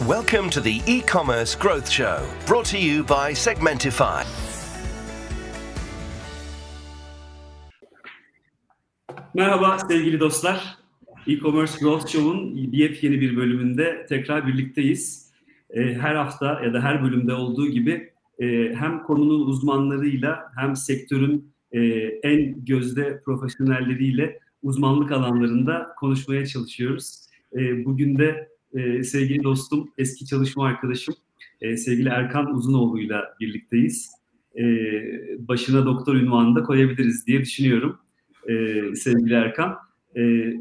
Welcome to the e-commerce growth show, brought to you by Segmentify. Merhaba sevgili dostlar. E-commerce Growth Show'un yepyeni bir bölümünde tekrar birlikteyiz. Ee, her hafta ya da her bölümde olduğu gibi e, hem konunun uzmanlarıyla hem sektörün e, en gözde profesyonelleriyle uzmanlık alanlarında konuşmaya çalışıyoruz. E, bugün de sevgili dostum, eski çalışma arkadaşım sevgili Erkan Uzunoğlu'yla birlikteyiz. Başına doktor ünvanını da koyabiliriz diye düşünüyorum sevgili Erkan.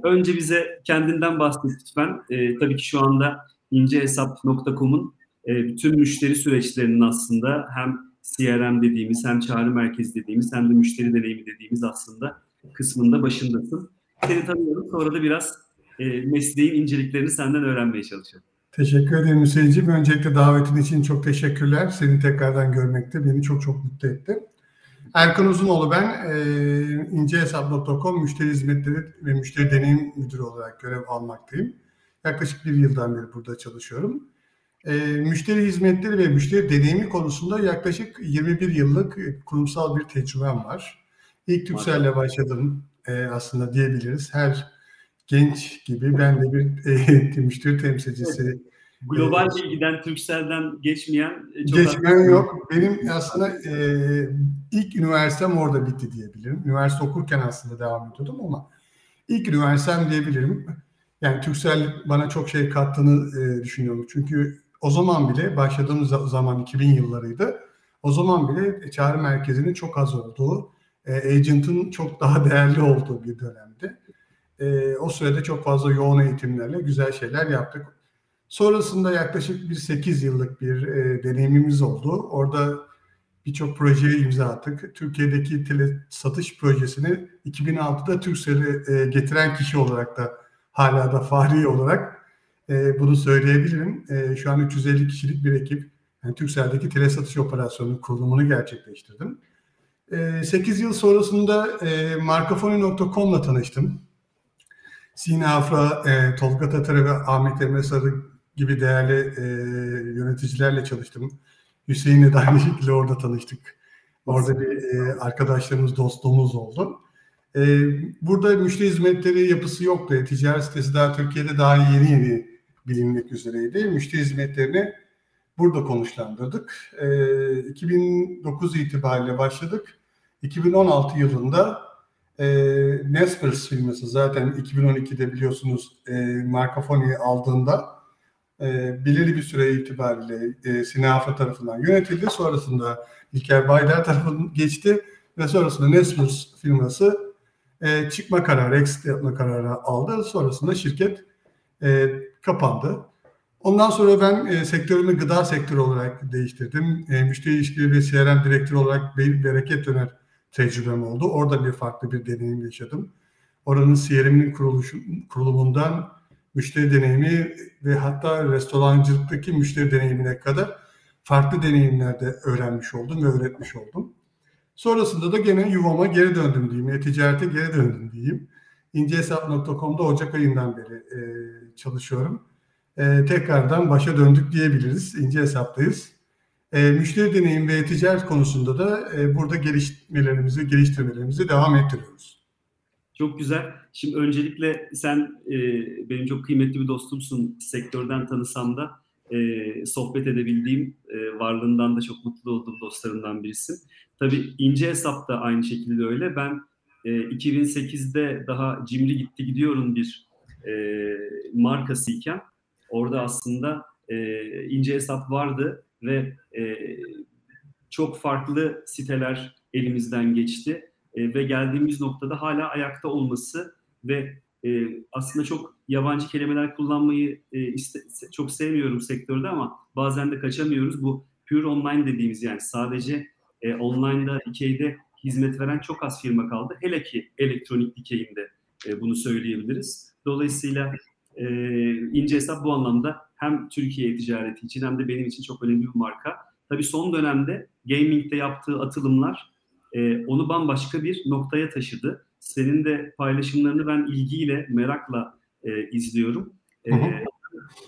Önce bize kendinden bahset lütfen. Tabii ki şu anda incehesap.com'un bütün müşteri süreçlerinin aslında hem CRM dediğimiz hem çağrı merkezi dediğimiz hem de müşteri deneyimi dediğimiz aslında kısmında başındasın. Seni tanıyorum. Sonra da biraz e, mesleğin inceliklerini senden öğrenmeye çalışıyorum. Teşekkür ederim Hüseyin'ciğim. Öncelikle davetin için çok teşekkürler. Seni tekrardan görmekte beni çok çok mutlu etti. Erkan Uzunoğlu ben. E, incehesap.com müşteri hizmetleri ve müşteri deneyim müdürü olarak görev almaktayım. Yaklaşık bir yıldan beri burada çalışıyorum. E, müşteri hizmetleri ve müşteri deneyimi konusunda yaklaşık 21 yıllık kurumsal bir tecrübem var. İlk Türkcell'le başladım e, aslında diyebiliriz. Her genç gibi ben de bir e, müşteri temsilcisi. Global e, bilgiden, Türkcell'den geçmeyen e, çok Geçmeyen yok. Benim aslında e, ilk üniversitem orada bitti diyebilirim. Üniversite okurken aslında devam ediyordum ama ilk üniversitem diyebilirim. Yani Türksel bana çok şey kattığını e, düşünüyorum. Çünkü o zaman bile başladığımız zaman 2000 yıllarıydı. O zaman bile çağrı merkezinin çok az olduğu, e, agent'ın çok daha değerli olduğu bir dönemdi. E, o sürede çok fazla yoğun eğitimlerle güzel şeyler yaptık. Sonrasında yaklaşık bir 8 yıllık bir e, deneyimimiz oldu. Orada birçok projeye imza attık. Türkiye'deki tele satış projesini 2006'da Türkcell'e e, getiren kişi olarak da hala da fahri olarak e, bunu söyleyebilirim. E, şu an 350 kişilik bir ekip yani Türkcell'deki tele satış operasyonu kurulumunu gerçekleştirdim. E, 8 yıl sonrasında e, markafoni.com'la tanıştım. Sina Afra, e, Tolga Tatarı ve Ahmet Emre Sarı gibi değerli e, yöneticilerle çalıştım. Hüseyin'le de aynı şekilde orada tanıştık. Orada bir e, arkadaşlarımız, dostluğumuz oldu. E, burada müşteri hizmetleri yapısı yoktu. E, ticaret sitesi daha Türkiye'de daha yeni yeni bilinmek üzereydi. Müşteri hizmetlerini burada konuşlandırdık. E, 2009 itibariyle başladık. 2016 yılında e, Nespers firması zaten 2012'de biliyorsunuz e, Marcafoni'yi aldığında e, belirli bir süre itibariyle e, Sinafa tarafından yönetildi. Sonrasında İlker Baydar tarafından geçti ve sonrasında Nespers firması e, çıkma kararı, exit yapma kararı aldı. Sonrasında şirket e, kapandı. Ondan sonra ben e, sektörümü gıda sektörü olarak değiştirdim. E, müşteri ilişkileri ve CRM direktörü olarak Bereket Döner tecrübem oldu. Orada bir farklı bir deneyim yaşadım. Oranın CRM'nin kurulumundan müşteri deneyimi ve hatta restorancılıktaki müşteri deneyimine kadar farklı deneyimlerde öğrenmiş oldum ve öğretmiş oldum. Sonrasında da gene yuvama geri döndüm diyeyim, e-ticarete geri döndüm diyeyim. İncehesap.com'da Ocak ayından beri e, çalışıyorum. E, tekrardan başa döndük diyebiliriz. İnce hesaptayız. E, müşteri deneyim ve ticaret konusunda da e, burada geliştirmelerimizi, geliştirmelerimizi devam ettiriyoruz. Çok güzel. Şimdi öncelikle sen e, benim çok kıymetli bir dostumsun. Sektörden tanısam da e, sohbet edebildiğim, e, varlığından da çok mutlu olduğum dostlarımdan birisin. Tabii ince hesap da aynı şekilde öyle. Ben e, 2008'de daha cimri gitti gidiyorum bir e, markasıyken orada aslında e, ince hesap vardı ve e, çok farklı siteler elimizden geçti e, ve geldiğimiz noktada hala ayakta olması ve e, aslında çok yabancı kelimeler kullanmayı e, iste, çok sevmiyorum sektörde ama bazen de kaçamıyoruz. Bu pure online dediğimiz yani sadece e, online'da dikeyde hizmet veren çok az firma kaldı. Hele ki elektronik dikeyinde e, bunu söyleyebiliriz. Dolayısıyla e, ince hesap bu anlamda hem Türkiye ticareti için hem de benim için çok önemli bir marka. Tabii son dönemde gaming'de yaptığı atılımlar e, onu bambaşka bir noktaya taşıdı. Senin de paylaşımlarını ben ilgiyle, merakla e, izliyorum. E,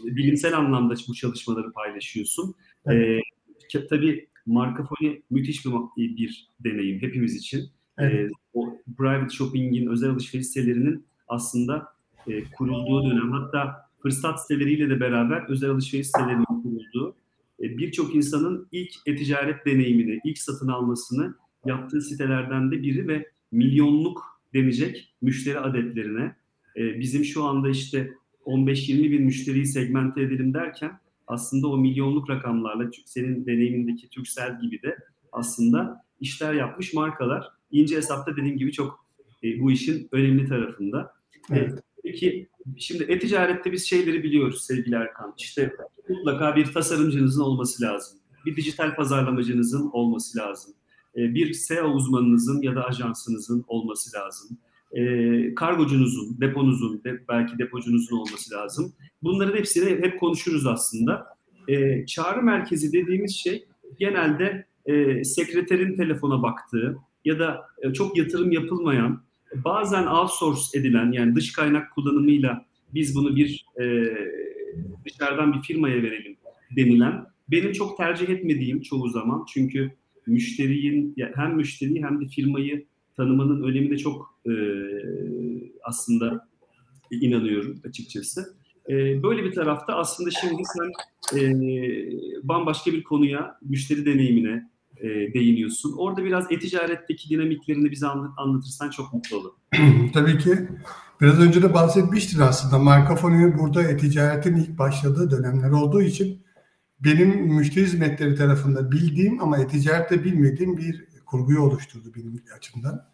bilimsel anlamda bu çalışmaları paylaşıyorsun. Evet. Ee, tabii Markafoni müthiş bir, bir deneyim hepimiz için. Evet. Ee, o private shopping'in, özel alışveriş sitelerinin aslında e, kurulduğu dönem hatta fırsat siteleriyle de beraber özel alışveriş sitelerinin kurulduğu e, birçok insanın ilk e-ticaret deneyimini, ilk satın almasını yaptığı sitelerden de biri ve milyonluk denecek müşteri adetlerine e, bizim şu anda işte 15-20 bin müşteriyi segmente edelim derken aslında o milyonluk rakamlarla senin deneyimindeki Türksel gibi de aslında işler yapmış markalar. ince hesapta dediğim gibi çok e, bu işin önemli tarafında. Evet. Peki şimdi e-ticarette biz şeyleri biliyoruz sevgili Erkan. İşte mutlaka bir tasarımcınızın olması lazım. Bir dijital pazarlamacınızın olması lazım. E, bir SEO uzmanınızın ya da ajansınızın olması lazım e, kargocunuzun, deponuzun, de, belki depocunuzun olması lazım. Bunların hepsini hep konuşuruz aslında. E, çağrı merkezi dediğimiz şey genelde e, sekreterin telefona baktığı ya da e, çok yatırım yapılmayan, bazen outsource edilen yani dış kaynak kullanımıyla biz bunu bir e, dışarıdan bir firmaya verelim denilen benim çok tercih etmediğim çoğu zaman çünkü müşteriyin hem müşteriyi hem de firmayı tanımanın önemi de çok e, aslında inanıyorum açıkçası. E, böyle bir tarafta aslında şimdi sen e, bambaşka bir konuya, müşteri deneyimine e, değiniyorsun. Orada biraz e-ticaretteki dinamiklerini bize anlatırsan çok mutlu olurum. Tabii ki. Biraz önce de bahsetmiştin aslında. Marka Foni'nin burada e-ticaretin ilk başladığı dönemler olduğu için benim müşteri hizmetleri tarafında bildiğim ama e-ticarette bilmediğim bir kurguyu oluşturdu benim açımdan.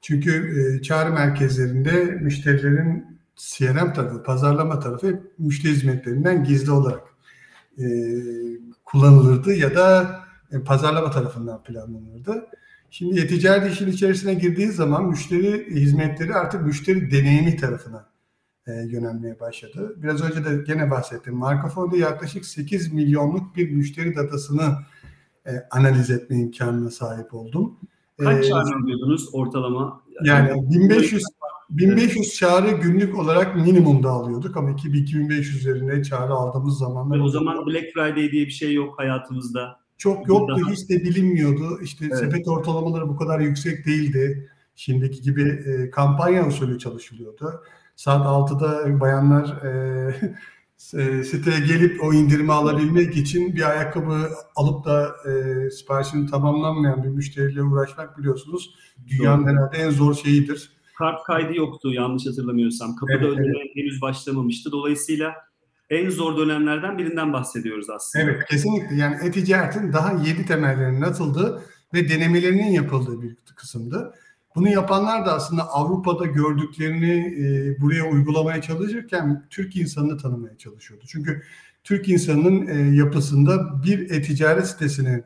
Çünkü e, çağrı merkezlerinde müşterilerin CRM tarafı, pazarlama tarafı müşteri hizmetlerinden gizli olarak e, kullanılırdı ya da pazarlama tarafından planlanırdı. Şimdi e-ticaret işin içerisine girdiği zaman müşteri hizmetleri artık müşteri deneyimi tarafına e, yönelmeye başladı. Biraz önce de gene bahsettim. Marka yaklaşık 8 milyonluk bir müşteri datasını e, analiz etme imkanına sahip oldum. Kaç ee, çağrı alıyordunuz ortalama? Yani 1500 1500 çağrı günlük olarak minimumda alıyorduk ama 2000-2500 üzerinde çağrı aldığımız zamanlar. o zaman Black Friday diye bir şey yok hayatımızda. Çok yoktu, Daha... hiç de bilinmiyordu. İşte evet. sepet ortalamaları bu kadar yüksek değildi. Şimdiki gibi e, kampanya usulü çalışılıyordu. Saat 6'da bayanlar e, e, siteye gelip o indirimi alabilmek için bir ayakkabı alıp da e, siparişini tamamlanmayan bir müşteriyle uğraşmak biliyorsunuz dünyanın Doğru. herhalde en zor şeyidir. Kart kaydı yoktu yanlış hatırlamıyorsam. Kapıda evet, ödeme evet. henüz başlamamıştı. Dolayısıyla en zor dönemlerden birinden bahsediyoruz aslında. Evet kesinlikle yani e-ticaretin daha yedi temellerinin atıldığı ve denemelerinin yapıldığı bir kısımdı. Bunu yapanlar da aslında Avrupa'da gördüklerini e, buraya uygulamaya çalışırken Türk insanını tanımaya çalışıyordu. Çünkü Türk insanının e, yapısında bir e-ticaret sitesine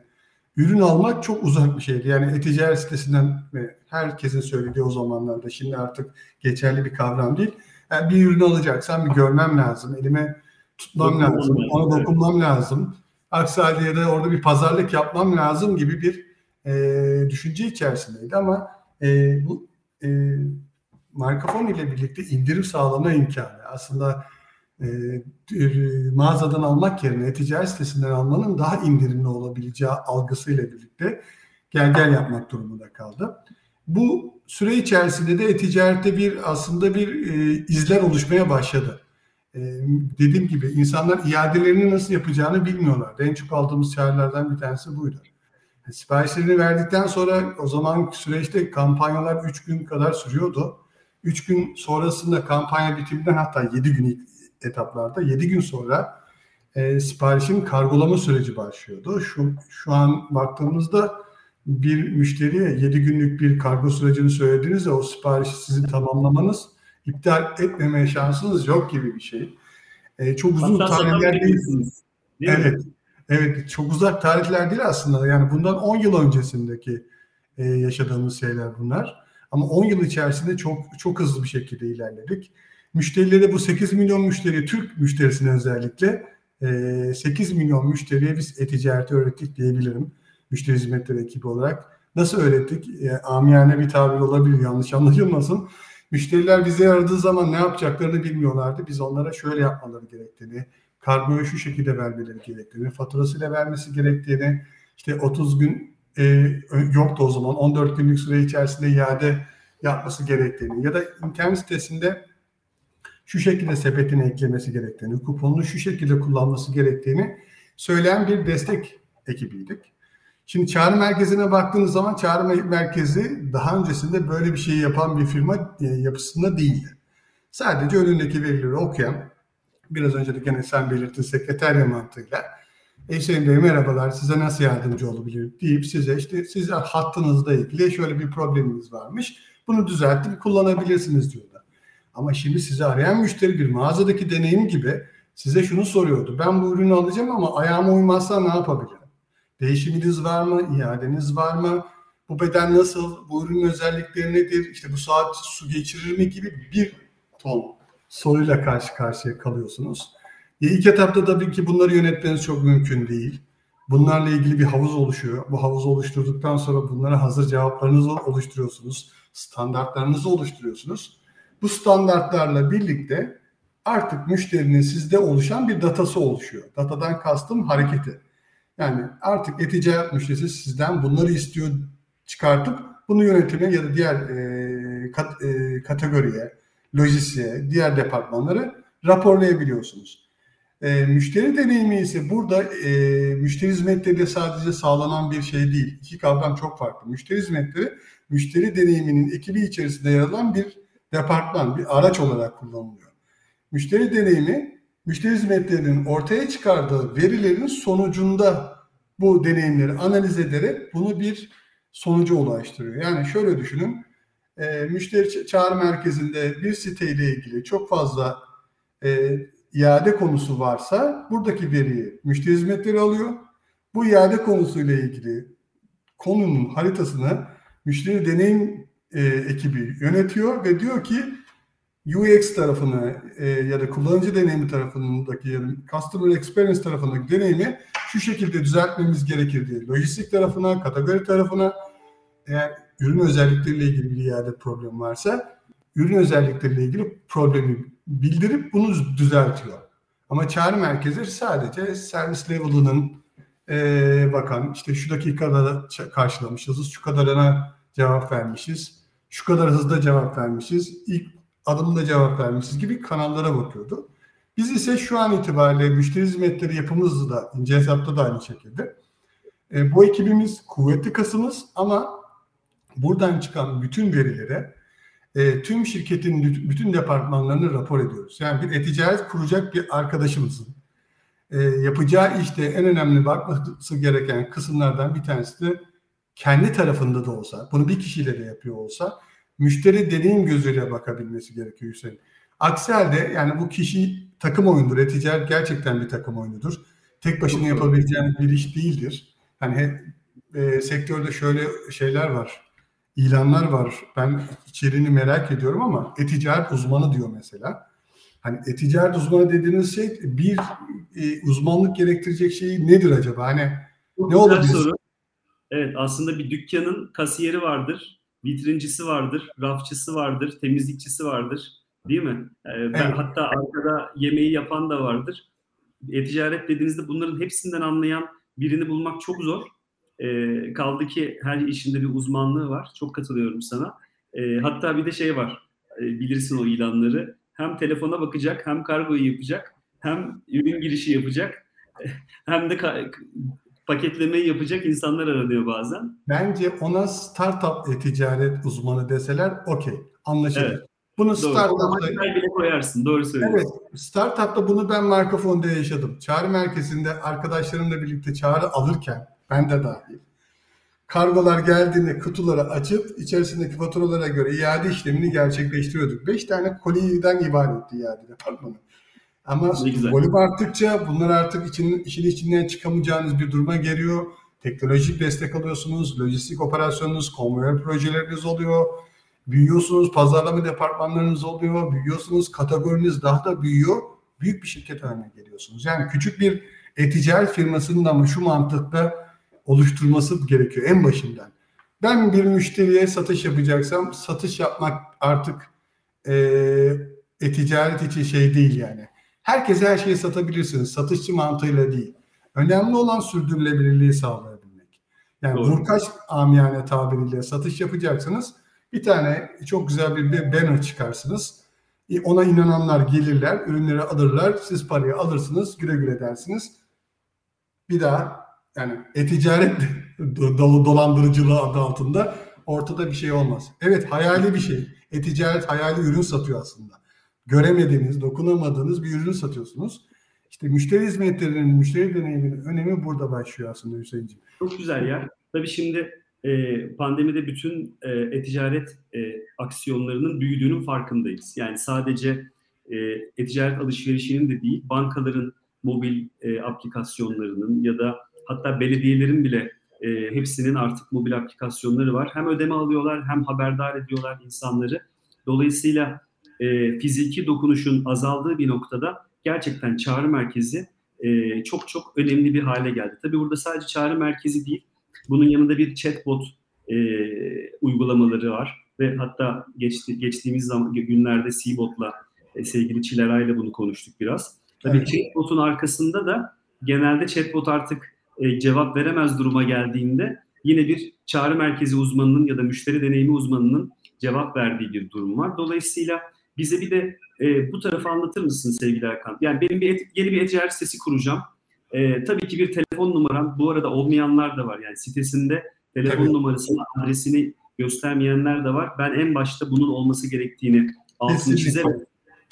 ürün almak çok uzak bir şeydi. Yani e-ticaret sitesinden e, herkesin söylediği o zamanlarda şimdi artık geçerli bir kavram değil. Yani bir ürün alacaksam bir görmem lazım. Elime tutmam dokunmam lazım. Ona dokunmam lazım. Aksi halde ya da orada bir pazarlık yapmam lazım gibi bir e, düşünce içerisindeydi ama e, bu e, markafon ile birlikte indirim sağlama imkanı aslında e, mağazadan almak yerine ticaret sitesinden almanın daha indirimli olabileceği algısıyla birlikte gel gel yapmak durumunda kaldı. Bu süre içerisinde de e-ticarette bir aslında bir e, izler oluşmaya başladı. E, dediğim gibi insanlar iadelerini nasıl yapacağını bilmiyorlardı. En çok aldığımız çağrılardan bir tanesi buydu. Siparişlerini verdikten sonra o zaman süreçte kampanyalar 3 gün kadar sürüyordu. 3 gün sonrasında kampanya bitiminden hatta 7 gün etaplarda 7 gün sonra e, siparişin kargolama süreci başlıyordu. Şu, şu an baktığımızda bir müşteriye 7 günlük bir kargo sürecini söylediğinizde o siparişi sizin tamamlamanız iptal etmeme şansınız yok gibi bir şey. E, çok uzun tarihler değil. Evet. Mi? Evet çok uzak tarihler değil aslında. Yani bundan 10 yıl öncesindeki e, yaşadığımız şeyler bunlar. Ama 10 yıl içerisinde çok çok hızlı bir şekilde ilerledik. Müşterilere bu 8 milyon müşteri, Türk müşterisine özellikle e, 8 milyon müşteriye biz e-ticareti öğrettik diyebilirim. Müşteri hizmetleri ekibi olarak. Nasıl öğrettik? E, amiyane bir tabir olabilir yanlış anlaşılmasın. Müşteriler bizi aradığı zaman ne yapacaklarını bilmiyorlardı. Biz onlara şöyle yapmaları gerektiğini, kargoyu şu şekilde vermeleri gerektiğini, faturasıyla vermesi gerektiğini, işte 30 gün e, yoktu o zaman 14 günlük süre içerisinde iade yapması gerektiğini ya da internet sitesinde şu şekilde sepetine eklemesi gerektiğini, kuponunu şu şekilde kullanması gerektiğini söyleyen bir destek ekibiydik. Şimdi çağrı merkezine baktığınız zaman çağrı merkezi daha öncesinde böyle bir şeyi yapan bir firma e, yapısında değildi. Sadece önündeki verileri okuyan, biraz önce de gene sen belirttin sekreterya mantığıyla Hüseyin Bey merhabalar size nasıl yardımcı olabilir deyip size işte siz hattınızla ilgili şöyle bir probleminiz varmış. Bunu düzeltip kullanabilirsiniz diyorlar. Ama şimdi sizi arayan müşteri bir mağazadaki deneyim gibi size şunu soruyordu. Ben bu ürünü alacağım ama ayağıma uymazsa ne yapabilirim? Değişiminiz var mı? İadeniz var mı? Bu beden nasıl? Bu ürünün özellikleri nedir? İşte bu saat su geçirir mi gibi bir ton soruyla karşı karşıya kalıyorsunuz. E, ilk etapta tabii ki bunları yönetmeniz çok mümkün değil. Bunlarla ilgili bir havuz oluşuyor. Bu havuzu oluşturduktan sonra bunlara hazır cevaplarınızı oluşturuyorsunuz. Standartlarınızı oluşturuyorsunuz. Bu standartlarla birlikte artık müşterinin sizde oluşan bir datası oluşuyor. Datadan kastım hareketi. Yani artık e-ticaret müşterisi sizden bunları istiyor çıkartıp bunu yönetime ya da diğer e, kat, e, kategoriye, lojistiğe, diğer departmanları raporlayabiliyorsunuz. E, müşteri deneyimi ise burada e, müşteri hizmetleri de sadece sağlanan bir şey değil. İki kavram çok farklı. Müşteri hizmetleri müşteri deneyiminin ekibi içerisinde yer alan bir departman, bir araç olarak kullanılıyor. Müşteri deneyimi müşteri hizmetlerinin ortaya çıkardığı verilerin sonucunda bu deneyimleri analiz ederek bunu bir sonuca ulaştırıyor. Yani şöyle düşünün, e, müşteri çağrı merkezinde bir siteyle ilgili çok fazla e, iade konusu varsa buradaki veriyi müşteri hizmetleri alıyor. Bu iade konusuyla ilgili konunun haritasını müşteri deneyim e, ekibi yönetiyor ve diyor ki UX tarafını e, ya da kullanıcı deneyimi tarafındaki ya Customer Experience tarafındaki deneyimi şu şekilde düzeltmemiz gerekir diye. Lojistik tarafına, kategori tarafına eğer ürün özellikleriyle ilgili bir iade problem varsa ürün özellikleriyle ilgili problemi bildirip bunu düzeltiyor. Ama çağrı merkezi sadece servis level'ının e, bakan işte şu dakikada karşılamışız, şu kadarına cevap vermişiz, şu kadar hızda cevap vermişiz, ilk adımda cevap vermişiz gibi kanallara bakıyordu. Biz ise şu an itibariyle müşteri hizmetleri yapımız da ince hesapta da aynı şekilde. E, bu ekibimiz kuvvetli kasımız ama buradan çıkan bütün verilere e, tüm şirketin bütün departmanlarını rapor ediyoruz. Yani bir e-ticaret kuracak bir arkadaşımızın e, yapacağı işte en önemli bakması gereken kısımlardan bir tanesi de kendi tarafında da olsa, bunu bir kişiyle de yapıyor olsa müşteri deneyim gözüyle bakabilmesi gerekiyor Hüseyin. Aksi halde yani bu kişi takım oyundur. E-ticaret gerçekten bir takım oyunudur. Tek başına yapabileceğin bir iş değildir. Hani e, sektörde şöyle şeyler var ilanlar var. Ben içeriğini merak ediyorum ama e-ticaret uzmanı diyor mesela. Hani e-ticaret uzmanı dediğiniz şey bir e, uzmanlık gerektirecek şey nedir acaba? Hani Çok ne olabilir? Soru. Evet aslında bir dükkanın kasiyeri vardır, vitrincisi vardır, rafçısı vardır, temizlikçisi vardır. Değil mi? Ee, ben evet. hatta arkada yemeği yapan da vardır. E-ticaret dediğinizde bunların hepsinden anlayan birini bulmak çok zor. E, kaldı ki her işinde bir uzmanlığı var. Çok katılıyorum sana. E, hatta bir de şey var. E, bilirsin o ilanları. Hem telefona bakacak, hem kargoyu yapacak, hem ürün girişi yapacak, hem de ka- paketlemeyi yapacak insanlar aranıyor bazen. Bence ona startup e-ticaret uzmanı deseler okey, anlaşılır. Evet. Bunu startup'ta bile koyarsın. Doğru söylüyorsun. Evet. Startup'ta bunu ben Marka Fon'da yaşadım. Çağrı merkezinde arkadaşlarımla birlikte çağrı alırken ben de dahil. Kargolar geldiğinde kutuları açıp içerisindeki faturalara göre iade işlemini gerçekleştiriyorduk. Beş tane koliden ibaretti iade departmanı. Ama volüm arttıkça bunlar artık için, işin içinden çıkamayacağınız bir duruma geliyor. Teknolojik destek alıyorsunuz, lojistik operasyonunuz, konvoy projeleriniz oluyor. Büyüyorsunuz, pazarlama departmanlarınız oluyor, büyüyorsunuz, kategoriniz daha da büyüyor. Büyük bir şirket haline geliyorsunuz. Yani küçük bir e-ticaret firmasının ama şu mantıkta oluşturması gerekiyor en başından. Ben bir müşteriye satış yapacaksam satış yapmak artık e, e-ticaret için şey değil yani. Herkese her şeyi satabilirsiniz. Satışçı mantığıyla değil. Önemli olan sürdürülebilirliği sağlayabilmek. Yani Doğru. vurkaç amiyane tabiriyle satış yapacaksınız. Bir tane çok güzel bir banner çıkarsınız. E, Ona inananlar gelirler, ürünleri alırlar. Siz parayı alırsınız, güle güle dersiniz. Bir daha yani e-ticaret dolandırıcılığı adı altında ortada bir şey olmaz. Evet hayali bir şey. E-ticaret hayali ürün satıyor aslında. Göremediğiniz, dokunamadığınız bir ürün satıyorsunuz. İşte müşteri hizmetlerinin, müşteri deneyiminin önemi burada başlıyor aslında Hüseyin'ciğim. Çok güzel ya. Tabii şimdi e, pandemide bütün e, e-ticaret e, aksiyonlarının büyüdüğünün farkındayız. Yani sadece e, e-ticaret alışverişinin de değil, bankaların mobil e, aplikasyonlarının ya da hatta belediyelerin bile e, hepsinin artık mobil aplikasyonları var. Hem ödeme alıyorlar hem haberdar ediyorlar insanları. Dolayısıyla e, fiziki dokunuşun azaldığı bir noktada gerçekten çağrı merkezi e, çok çok önemli bir hale geldi. Tabii burada sadece çağrı merkezi değil, bunun yanında bir chatbot e, uygulamaları var ve hatta geçti, geçtiğimiz zaman günlerde Seabot'la e, sevgili Çileray'la bunu konuştuk biraz. Tabii Evet. chatbot'un arkasında da genelde chatbot artık e, cevap veremez duruma geldiğinde yine bir çağrı merkezi uzmanının ya da müşteri deneyimi uzmanının cevap verdiği bir durum var. Dolayısıyla bize bir de e, bu tarafı anlatır mısın sevgili Erkan? Yani benim bir et- yeni bir e-ticaret sitesi kuracağım. E, tabii ki bir telefon numaram, bu arada olmayanlar da var. Yani sitesinde telefon Tabii. numarasını, adresini göstermeyenler de var. Ben en başta bunun olması gerektiğini altını çizerek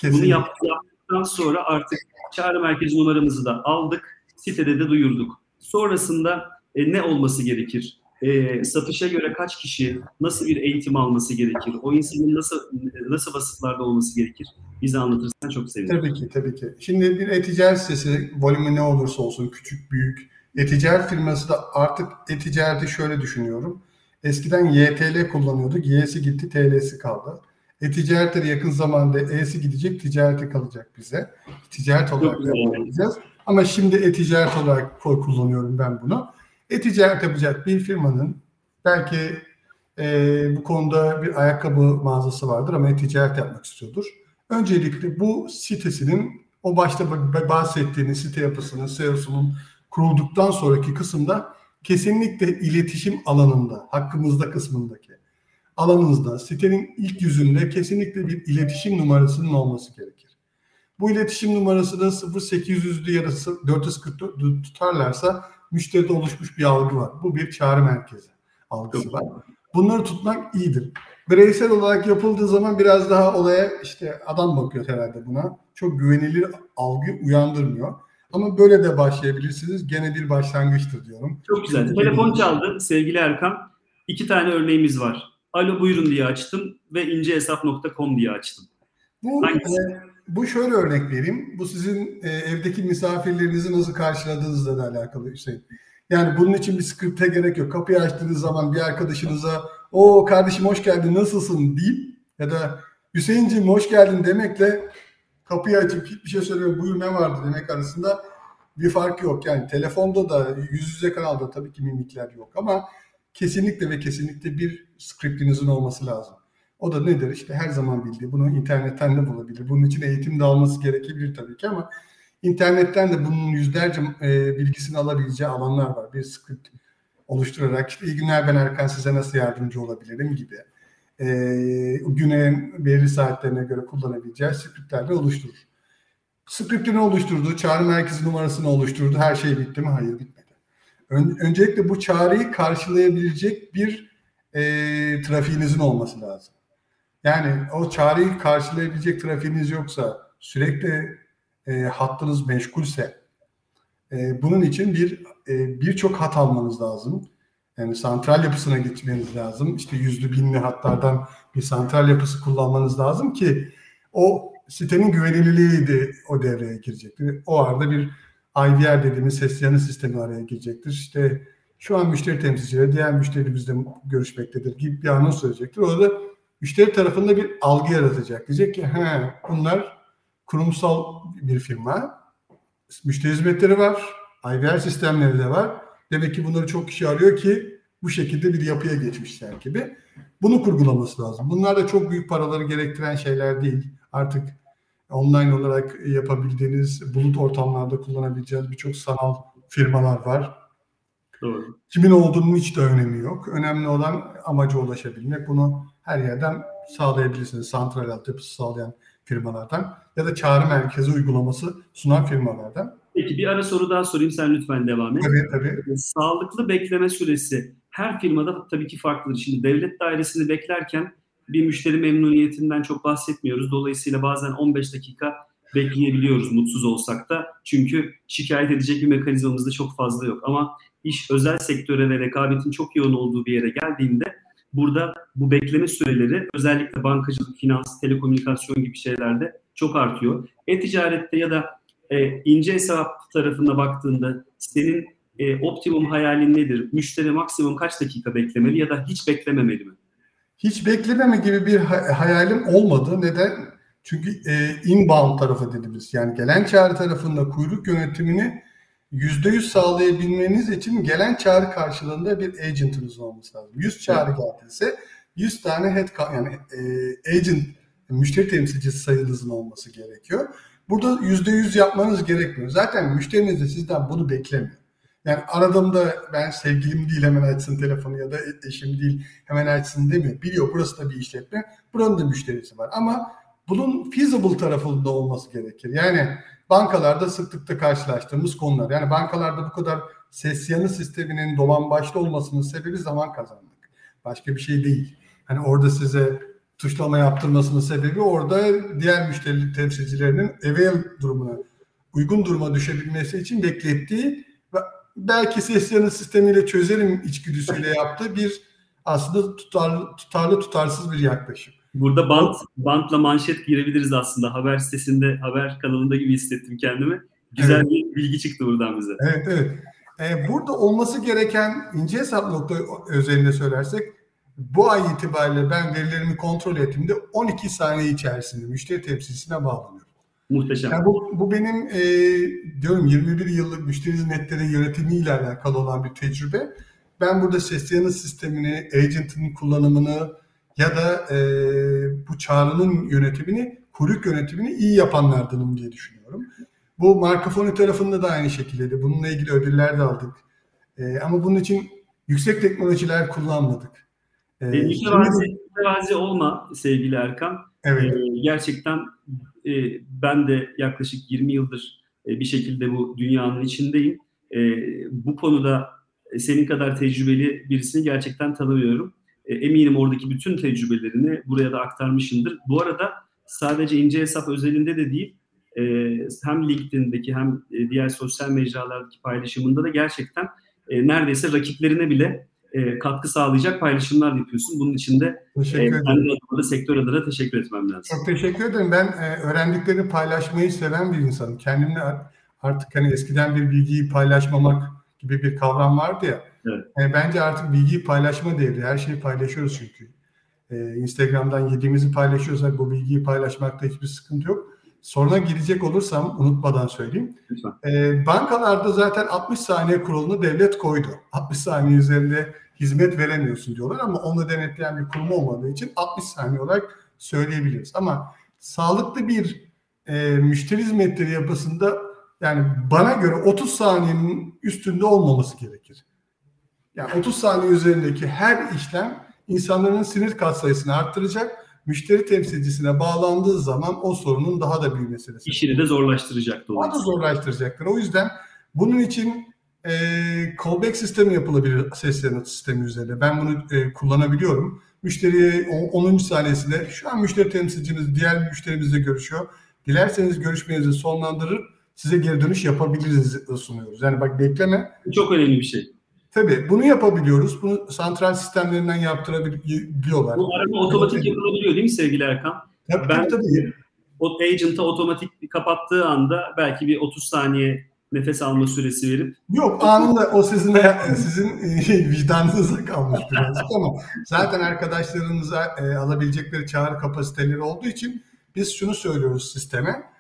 bunu yaptıktan sonra artık çağrı merkezi numaramızı da aldık. Sitede de duyurduk. Sonrasında e, ne olması gerekir? E, satışa göre kaç kişi, nasıl bir eğitim alması gerekir? O insanın nasıl nasıl vasıflarda olması gerekir? Bize anlatırsan çok sevinirim. Tabii ki, tabii ki. Şimdi bir e-ticaret sitesi, volümü ne olursa olsun, küçük, büyük. E-ticaret firması da artık e-ticareti şöyle düşünüyorum. Eskiden YTL kullanıyorduk, Y'si gitti, TL'si kaldı. E-ticarette de yakın zamanda E'si gidecek, ticareti kalacak bize. Ticaret olarak edeceğiz. Ama şimdi e-ticaret olarak kullanıyorum ben bunu. E-ticaret yapacak bir firmanın belki e, bu konuda bir ayakkabı mağazası vardır ama e-ticaret yapmak istiyordur. Öncelikle bu sitesinin o başta bahsettiğiniz site yapısının, SEO'sunun kurulduktan sonraki kısımda kesinlikle iletişim alanında, hakkımızda kısmındaki alanınızda, sitenin ilk yüzünde kesinlikle bir iletişim numarasının olması gerekir. Bu iletişim numarası da 0800'lü ya da 444 tutarlarsa müşteride oluşmuş bir algı var. Bu bir çağrı merkezi algısı var. Bunları tutmak iyidir. Bireysel olarak yapıldığı zaman biraz daha olaya işte adam bakıyor herhalde buna. Çok güvenilir algı uyandırmıyor. Ama böyle de başlayabilirsiniz. Gene bir başlangıçtır diyorum. Çok güzel. Telefon çaldı sevgili Erkan. İki tane örneğimiz var. Alo buyurun diye açtım ve incehesap.com diye açtım. Bu, Hangisi? e, bu şöyle örnek vereyim. Bu sizin e, evdeki misafirlerinizi nasıl karşıladığınızla da alakalı şey. Yani bunun için bir skripte gerek yok. Kapıyı açtığınız zaman bir arkadaşınıza o kardeşim hoş geldin nasılsın deyip ya da Hüseyinciğim hoş geldin demekle kapıyı açıp hiçbir şey söylemiyor buyur ne vardı demek arasında bir fark yok. Yani telefonda da yüz yüze kanalda tabii ki mimikler yok ama kesinlikle ve kesinlikle bir skriptinizin olması lazım. O da nedir? İşte her zaman bildiği. Bunu internetten de bulabilir. Bunun için eğitim de alması gerekebilir tabii ki ama internetten de bunun yüzlerce e, bilgisini alabileceği alanlar var. Bir script oluşturarak işte iyi günler ben Erkan size nasıl yardımcı olabilirim gibi. E, güne belirli saatlerine göre kullanabileceği scriptler de oluşturur. Scriptini oluşturdu, çağrı merkezi numarasını oluşturdu. Her şey bitti mi? Hayır bitmedi. Ön, öncelikle bu çağrıyı karşılayabilecek bir e, trafiğinizin olması lazım. Yani o çağrıyı karşılayabilecek trafiğiniz yoksa sürekli e, hattınız meşgulse e, bunun için bir e, birçok hat almanız lazım. Yani santral yapısına gitmeniz lazım. İşte yüzlü binli hatlardan bir santral yapısı kullanmanız lazım ki o sitenin güvenilirliği de o devreye girecektir. O arada bir IVR dediğimiz ses yanı sistemi araya girecektir. İşte şu an müşteri temsilcileri diğer müşterimizle görüşmektedir gibi bir anons söyleyecektir. Orada müşteri tarafında bir algı yaratacak. Diyecek ki he, bunlar kurumsal bir firma. Müşteri hizmetleri var. IVR sistemleri de var. Demek ki bunları çok kişi arıyor ki bu şekilde bir yapıya geçmişler gibi. Bunu kurgulaması lazım. Bunlar da çok büyük paraları gerektiren şeyler değil. Artık online olarak yapabildiğiniz, bulut ortamlarda kullanabileceğiniz birçok sanal firmalar var. Doğru. Kimin olduğunun hiç de önemi yok. Önemli olan amaca ulaşabilmek. Bunu her yerden sağlayabilirsiniz. Santral altyapısı sağlayan firmalardan ya da çağrı merkezi uygulaması sunan firmalardan. Peki bir ara soru daha sorayım sen lütfen devam et. Tabii tabii. Sağlıklı bekleme süresi her firmada tabii ki farklıdır. Şimdi devlet dairesini beklerken bir müşteri memnuniyetinden çok bahsetmiyoruz. Dolayısıyla bazen 15 dakika bekleyebiliyoruz mutsuz olsak da. Çünkü şikayet edecek bir mekanizmamız da çok fazla yok. Ama iş özel sektöre ve rekabetin çok yoğun olduğu bir yere geldiğinde burada bu bekleme süreleri özellikle bankacılık, finans, telekomünikasyon gibi şeylerde çok artıyor. E-ticarette ya da e, ince hesap tarafına baktığında senin e, optimum hayalin nedir? Müşteri maksimum kaç dakika beklemeli ya da hiç beklememeli mi? Hiç beklememe gibi bir hayalim olmadı. Neden? Çünkü e, inbound tarafı dediğimiz yani gelen çağrı tarafında kuyruk yönetimini %100 sağlayabilmeniz için gelen çağrı karşılığında bir agent'ınız olması lazım. 100 çağrı geldiyse 100 tane head yani e, agent müşteri temsilcisi sayınızın olması gerekiyor. Burada %100 yapmanız gerekmiyor. Zaten müşteriniz de sizden bunu beklemiyor. Yani aradığımda ben sevgilim değil hemen açsın telefonu ya da eşim değil hemen açsın demiyor. Biliyor burası da bir işletme. Buranın da müşterisi var. Ama bunun feasible tarafında olması gerekir. Yani bankalarda sıklıkla karşılaştığımız konular. Yani bankalarda bu kadar ses yanı sisteminin dolan başlı olmasının sebebi zaman kazanmak. Başka bir şey değil. Hani orada size tuşlama yaptırmasının sebebi orada diğer müşteri temsilcilerinin avail durumuna uygun duruma düşebilmesi için beklettiği ve belki ses yanı sistemiyle çözerim içgüdüsüyle yaptığı bir aslında tutarlı, tutarlı tutarsız bir yaklaşım. Burada bant, bantla manşet girebiliriz aslında. Haber sitesinde, haber kanalında gibi hissettim kendimi. Güzel evet. bir bilgi çıktı buradan bize. Evet, evet. Ee, burada olması gereken ince hesap nokta özelinde söylersek bu ay itibariyle ben verilerimi kontrol ettiğimde 12 saniye içerisinde müşteri temsilcisine bağlanıyorum. Muhteşem. Yani bu, bu benim e, diyorum 21 yıllık müşteri hizmetleri yönetimiyle alakalı olan bir tecrübe. Ben burada ses yanıt sistemini, agent'ın kullanımını, ya da e, bu çağrının yönetimini, kuyruk yönetimini iyi yapanlardanım diye düşünüyorum. Bu markafonu tarafında da aynı şekilde. Bununla ilgili ödüller de aldık. E, ama bunun için yüksek teknolojiler kullanmadık. E, mütevazi, mütevazi olma sevgili Erkan. Evet. E, gerçekten e, ben de yaklaşık 20 yıldır e, bir şekilde bu dünyanın içindeyim. E, bu konuda senin kadar tecrübeli birisini gerçekten tanımıyorum. E, eminim oradaki bütün tecrübelerini buraya da aktarmışındır. Bu arada sadece ince hesap özelinde de değil, e, hem LinkedIn'deki hem e, diğer sosyal mecralardaki paylaşımında da gerçekten neredeyse rakiplerine bile katkı sağlayacak paylaşımlar yapıyorsun. Bunun için de kendi adıma da sektör adına teşekkür etmem lazım. Çok teşekkür ederim. Ben öğrendiklerini paylaşmayı seven bir insanım. Kendimle artık hani eskiden bir bilgiyi paylaşmamak gibi bir kavram vardı ya Evet. E, bence artık bilgiyi paylaşma devri. Her şeyi paylaşıyoruz çünkü. E, Instagram'dan yediğimizi paylaşıyorsak bu bilgiyi paylaşmakta hiçbir sıkıntı yok. Soruna girecek olursam unutmadan söyleyeyim. E, bankalarda zaten 60 saniye kurulunu devlet koydu. 60 saniye üzerinde hizmet veremiyorsun diyorlar ama onu denetleyen bir kurum olmadığı için 60 saniye olarak söyleyebiliriz. Ama sağlıklı bir e, müşteri hizmetleri yapısında yani bana göre 30 saniyenin üstünde olmaması gerekir. Yani 30 saniye üzerindeki her işlem insanların sinir kat sayısını arttıracak. Müşteri temsilcisine bağlandığı zaman o sorunun daha da büyümesi. İşini de zorlaştıracak Daha da zorlaştıracaktır. O yüzden bunun için e, callback sistemi yapılabilir ses yanıt sistemi üzerinde. Ben bunu e, kullanabiliyorum. Müşteriye 10. saniyesinde şu an müşteri temsilcimiz diğer müşterimizle görüşüyor. Dilerseniz görüşmenizi sonlandırır size geri dönüş yapabiliriz sunuyoruz. Yani bak bekleme. Çok önemli bir şey. Tabii bunu yapabiliyoruz. Bunu santral sistemlerinden yaptırabiliyorlar. Bu arama otomatik yapılabiliyor değil mi sevgili Erkan? Tabii, ben tabii. O agent'a otomatik kapattığı anda belki bir 30 saniye nefes alma süresi verip Yok anında o sizin sizin e, vicdanınıza kalmış birazcık ama zaten arkadaşlarınıza e, alabilecekleri çağrı kapasiteleri olduğu için biz şunu söylüyoruz sisteme.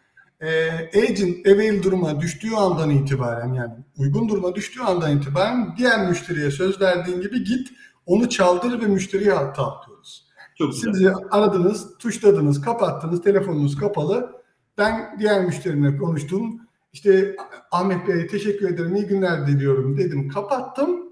E, agent avail duruma düştüğü andan itibaren yani uygun duruma düştüğü andan itibaren diğer müşteriye söz verdiğin gibi git onu çaldır ve müşteriye hatta atlıyoruz. Çok güzel. Sizi aradınız, tuşladınız, kapattınız, telefonunuz kapalı. Ben diğer müşterimle konuştum. İşte Ahmet Bey teşekkür ederim, iyi günler diliyorum dedim. Kapattım.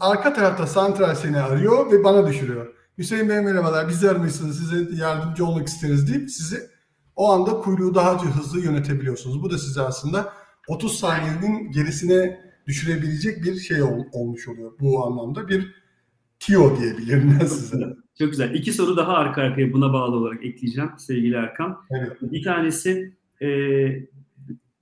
Arka tarafta santral seni arıyor ve bana düşürüyor. Hüseyin Bey merhabalar, bizi aramışsınız, size yardımcı olmak isteriz deyip sizi o anda kuyruğu daha hızlı yönetebiliyorsunuz. Bu da size aslında 30 saniyenin gerisine düşürebilecek bir şey ol, olmuş oluyor. Bu anlamda bir TIO diyebilirim ben size. Çok güzel. İki soru daha arka arkaya buna bağlı olarak ekleyeceğim sevgili Erkan. Evet. Bir tanesi e,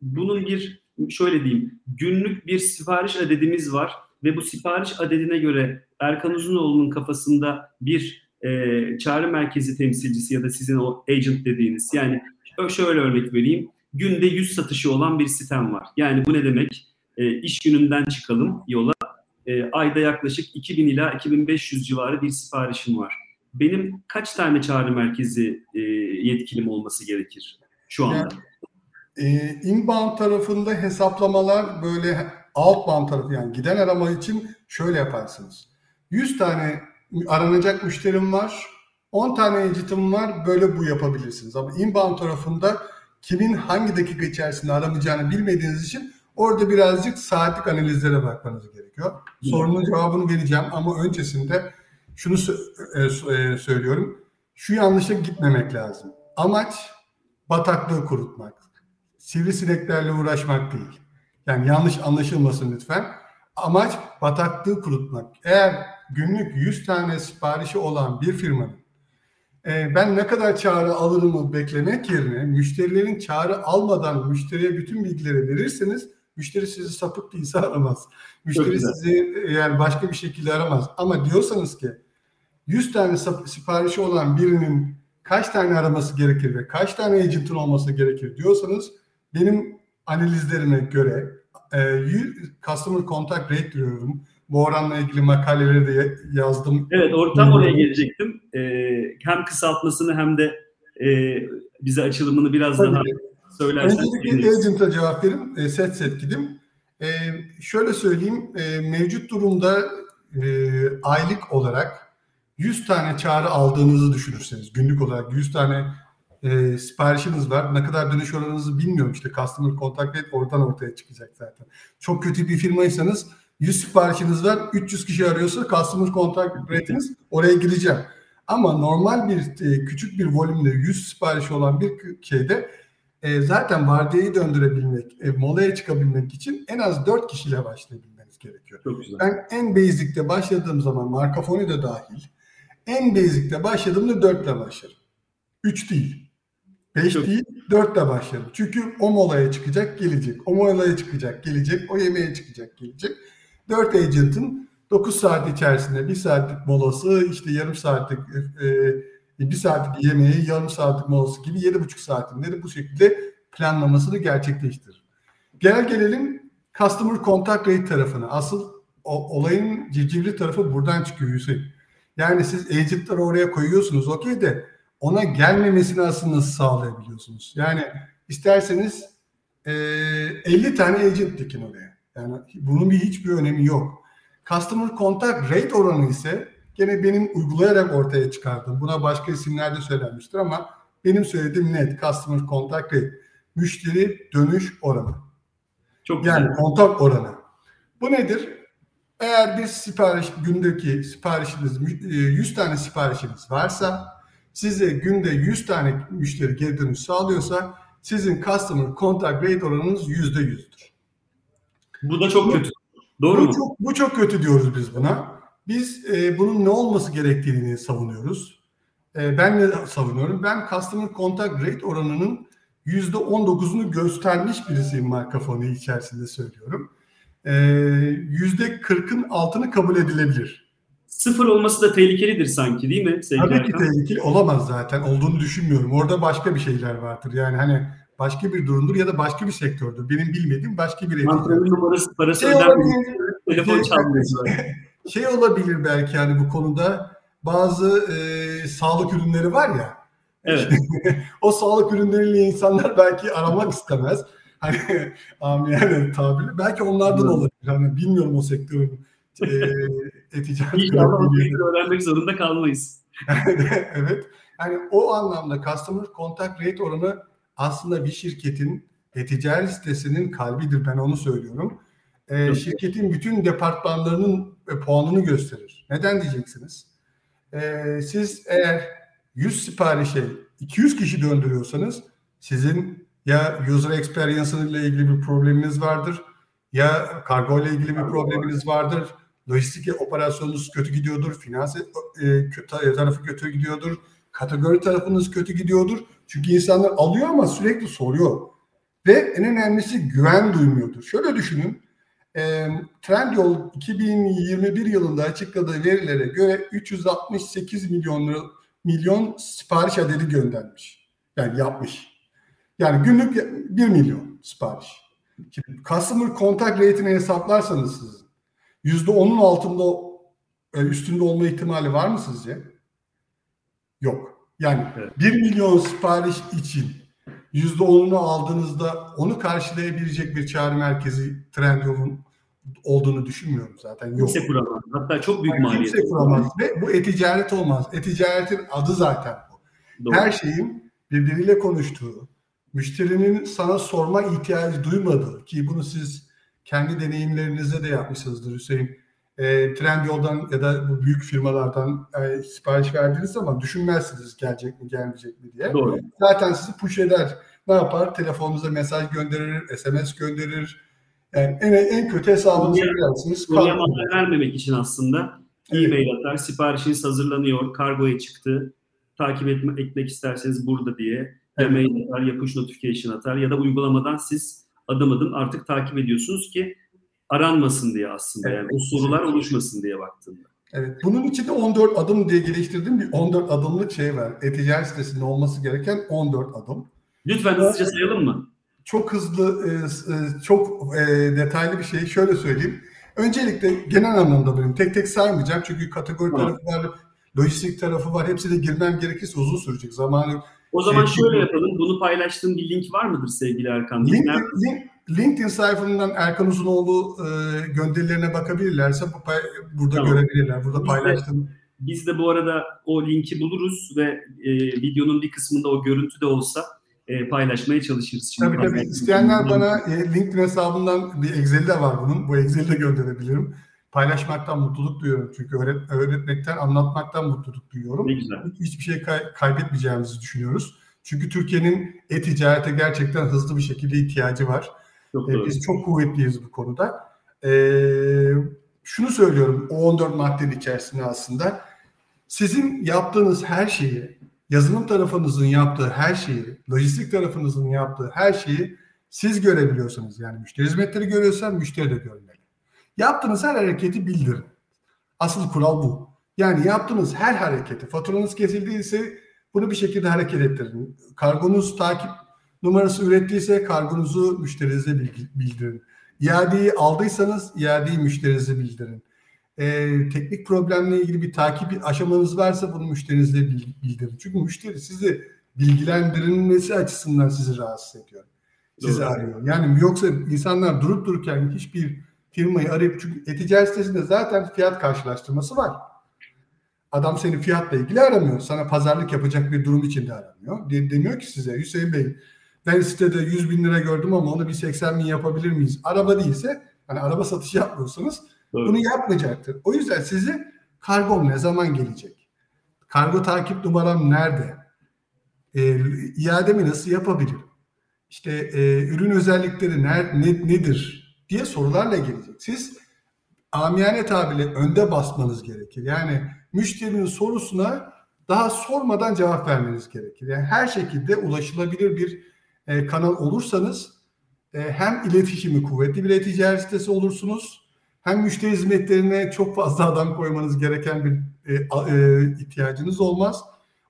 bunun bir şöyle diyeyim günlük bir sipariş adedimiz var ve bu sipariş adedine göre Erkan Uzunoğlu'nun kafasında bir e, çağrı merkezi temsilcisi ya da sizin o agent dediğiniz yani şöyle örnek vereyim günde 100 satışı olan bir sitem var. Yani bu ne demek? E, iş gününden çıkalım yola e, ayda yaklaşık 2000 ila 2500 civarı bir siparişim var. Benim kaç tane çağrı merkezi e, yetkilim olması gerekir şu anda? Yani, e, inbound tarafında hesaplamalar böyle outbound tarafı yani giden arama için şöyle yaparsınız. 100 tane aranacak müşterim var. 10 tane agent'ım var. Böyle bu yapabilirsiniz. Ama inbound tarafında kimin hangi dakika içerisinde aramayacağını bilmediğiniz için orada birazcık saatlik analizlere bakmanız gerekiyor. Sorunun cevabını vereceğim ama öncesinde şunu e, e, söylüyorum. Şu yanlışa gitmemek lazım. Amaç bataklığı kurutmak. Sivrisineklerle uğraşmak değil. Yani yanlış anlaşılmasın lütfen. Amaç bataklığı kurutmak. Eğer günlük 100 tane siparişi olan bir firmanın e, ben ne kadar çağrı alırımı beklemek yerine müşterilerin çağrı almadan müşteriye bütün bilgileri verirseniz müşteri sizi sapık değilse aramaz. Müşteri sizi yani başka bir şekilde aramaz. Ama diyorsanız ki 100 tane siparişi olan birinin kaç tane araması gerekir ve kaç tane agent'ın olması gerekir diyorsanız benim analizlerime göre e, customer contact rate diyorum. Bu oranla ilgili makaleleri de yazdım. Evet or tam oraya gelecektim. Ee, hem kısaltmasını hem de e, bize açılımını biraz Tabii. daha söylersen. Öncelikle agent'a cevap verin. E, set set gidim. E, şöyle söyleyeyim. E, mevcut durumda e, aylık olarak 100 tane çağrı aldığınızı düşünürseniz günlük olarak 100 tane e, siparişiniz var. Ne kadar dönüş oranınızı bilmiyorum. İşte customer contact rate oradan ortaya çıkacak zaten. Çok kötü bir firmaysanız 100 siparişiniz var. 300 kişi arıyorsa customer contact rate'iniz oraya gireceğim. Ama normal bir e, küçük bir volümde 100 siparişi olan bir şeyde e, zaten vardiyayı döndürebilmek, e, molaya çıkabilmek için en az 4 kişiyle başlayabilmeniz gerekiyor. Çok güzel. Ben en basic'te başladığım zaman marka fonu da dahil en basic'te başladığımda 4 ile başlarım. 3 değil. 5 değil 4 ile başlarım. Çünkü o molaya çıkacak gelecek. O molaya çıkacak gelecek. O yemeğe çıkacak gelecek. 4 agent'ın 9 saat içerisinde 1 saatlik molası işte yarım saatlik e, e, bir saatlik yemeği yarım saatlik molası gibi 7,5 saatinde bu şekilde planlamasını gerçekleştirir. Gel gelelim Customer Contact Rate tarafına. Asıl o, olayın civcivli tarafı buradan çıkıyor Hüseyin. Yani siz agentları oraya koyuyorsunuz okey de ona gelmemesini aslında nasıl sağlayabiliyorsunuz? Yani isterseniz e, 50 tane agent dikin oraya. Yani bunun bir hiçbir önemi yok. Customer Contact Rate oranı ise gene benim uygulayarak ortaya çıkardım. Buna başka isimler de söylenmiştir ama benim söylediğim net Customer Contact Rate. Müşteri dönüş oranı. Çok yani güzel. kontak oranı. Bu nedir? Eğer bir sipariş gündeki siparişiniz 100 e, tane siparişiniz varsa size günde 100 tane müşteri geri dönüş sağlıyorsa sizin customer contact rate oranınız %100'dür. Bu da çok bu, kötü. Doğru bu mu? Çok, bu çok kötü diyoruz biz buna. Biz e, bunun ne olması gerektiğini savunuyoruz. E, ben ne savunuyorum? Ben customer contact rate oranının %19'unu göstermiş birisiyim marka fonu içerisinde söylüyorum. E, %40'ın altını kabul edilebilir. Sıfır olması da tehlikelidir sanki değil mi? Sevgili Tabii ki tehlikeli olamaz zaten. Olduğunu düşünmüyorum. Orada başka bir şeyler vardır. Yani hani başka bir durumdur ya da başka bir sektördür. Benim bilmediğim başka bir etki. Antrenör numarası parası şey ödenmiyor. Telefon şey, çalmıyor. şey olabilir belki yani bu konuda bazı e, sağlık ürünleri var ya Evet. o sağlık ürünleriyle insanlar belki aramak istemez. Hani amiyane tabiri. Belki onlardan Evet. olabilir. Hani bilmiyorum o sektörün e, İnşallah bilgileri öğrenmek zorunda kalmayız. evet. Yani o anlamda customer contact rate oranı aslında bir şirketin e-ticaret sitesinin kalbidir. Ben onu söylüyorum. Çok şirketin bütün departmanlarının e, puanını gösterir. Neden diyeceksiniz? Ee, siz eğer 100 siparişe 200 kişi döndürüyorsanız sizin ya user experience ile ilgili bir probleminiz vardır ya kargo ile ilgili bir probleminiz vardır lojistik operasyonunuz kötü gidiyordur, finans e, kötü, tarafı kötü gidiyordur, kategori tarafınız kötü gidiyordur. Çünkü insanlar alıyor ama sürekli soruyor. Ve en önemlisi güven duymuyordur. Şöyle düşünün, e, Trendyol 2021 yılında açıkladığı verilere göre 368 milyon milyon sipariş adedi göndermiş. Yani yapmış. Yani günlük 1 milyon sipariş. Şimdi customer contact rate'ini hesaplarsanız siz %10'un altında e, üstünde olma ihtimali var mı sizce? Yok. Yani Evet. 1 milyon sipariş için %10'unu aldığınızda onu karşılayabilecek bir çağrı merkezi Trendyol'un olduğunu düşünmüyorum zaten. Yok. Kimse kuramaz. Hatta çok büyük Yani maliyet. kimse kuramaz ve bu e-ticaret olmaz. E-ticaretin adı zaten bu. Doğru. Her şeyin birbiriyle konuştuğu, müşterinin sana sorma ihtiyacı duymadığı ki bunu siz kendi deneyimlerinizde de yapmışsınızdır Hüseyin. E, Trendyol'dan ya da bu büyük firmalardan e, sipariş verdiğiniz zaman düşünmezsiniz gelecek mi gelmeyecek mi diye. Doğru. Zaten sizi push eder. Ne yapar? Telefonunuza mesaj gönderir, SMS gönderir. Yani en, en kötü hesabınıza Soruya- girersiniz. Kalkın. mahal vermemek için aslında Evet. e-mail atar, siparişiniz hazırlanıyor, kargoya çıktı, takip etme, etmek isterseniz burada diye Evet. mail atar, ya push notification atar ya da uygulamadan siz adım adım artık takip ediyorsunuz ki aranmasın diye aslında Evet. yani o sorular oluşmasın diye baktığında. Evet. Bunun için de 14 adım diye geliştirdiğim bir 14 adımlık şey var. E-ticaret sitesinde olması gereken 14 adım. Lütfen hızlıca sayalım mı? Çok hızlı, e, e, çok e, detaylı bir şey şöyle söyleyeyim. Öncelikle genel anlamda benim tek tek saymayacağım çünkü kategori Tamam. tarafı var, lojistik tarafı var. Hepsine girmem gerekirse uzun sürecek. Zamanı O zaman Şey, şöyle yapalım. Bunu paylaştığın bir link var mıdır sevgili Erkan? Nerede? Link- LinkedIn sayfamdan Erkan Uzunoğlu e, gönderilerine bakabilirlerse bu pay- burada Tamam. görebilirler. Burada paylaştım. Biz de bu arada o linki buluruz ve e, videonun bir kısmında o görüntü de olsa e, paylaşmaya çalışırız. Şimdi Tabii tabii. İsteyenler bana e, LinkedIn hesabından bir Excel'i de var bunun. Bu Excel'i de gönderebilirim. Paylaşmaktan mutluluk duyuyorum. Çünkü öğret öğretmekten, anlatmaktan mutluluk duyuyorum. Ne güzel. Hiç- Hiçbir şey kay- kaybetmeyeceğimizi düşünüyoruz. Çünkü Türkiye'nin e-ticarete gerçekten hızlı bir şekilde ihtiyacı var. Çok E. Biz çok kuvvetliyiz bu konuda. E, şunu söylüyorum o 14 maddenin içerisinde aslında sizin yaptığınız her şeyi, yazılım tarafınızın yaptığı her şeyi, lojistik tarafınızın yaptığı her şeyi siz görebiliyorsunuz. Yani müşteri hizmetleri görüyorsan müşteri de görmeli. Yaptığınız her hareketi bildirin. Asıl kural bu. Yani yaptığınız her hareketi, faturanız kesildiyse bunu bir şekilde hareket ettirin. Kargonuz takip numarası ürettiyse kargonuzu müşterinize bildirin. İadeyi aldıysanız iadeyi müşterinize bildirin. Ee, teknik problemle ilgili bir takip aşamanız varsa bunu müşterinize bil- bildirin. Çünkü müşteri sizi bilgilendirilmesi açısından sizi rahatsız ediyor. Sizi Doğru. arıyor. Yani yoksa insanlar durup dururken hiçbir firmayı arayıp çünkü e-ticaret sitesinde zaten fiyat karşılaştırması var. Adam seni fiyatla ilgili aramıyor. Sana pazarlık yapacak bir durum içinde aramıyor. De- demiyor ki size Hüseyin Bey ben sitede 100 bin lira gördüm ama onu bir 80 bin yapabilir miyiz? Araba değilse hani araba satışı yapmıyorsanız Doğru. bunu yapmayacaktır. O yüzden sizi kargom ne zaman gelecek? Kargo takip numaram nerede? E, iademi nasıl yapabilirim? İşte e, ürün özellikleri ner, ne, nedir diye sorularla gelecek. Siz amiyane tabirle önde basmanız gerekir. Yani müşterinin sorusuna daha sormadan cevap vermeniz gerekir. Yani her şekilde ulaşılabilir bir e, kanal olursanız e, hem iletişimi kuvvetli bir e-ticaret sitesi olursunuz hem müşteri hizmetlerine çok fazla adam koymanız gereken bir e, e, ihtiyacınız olmaz.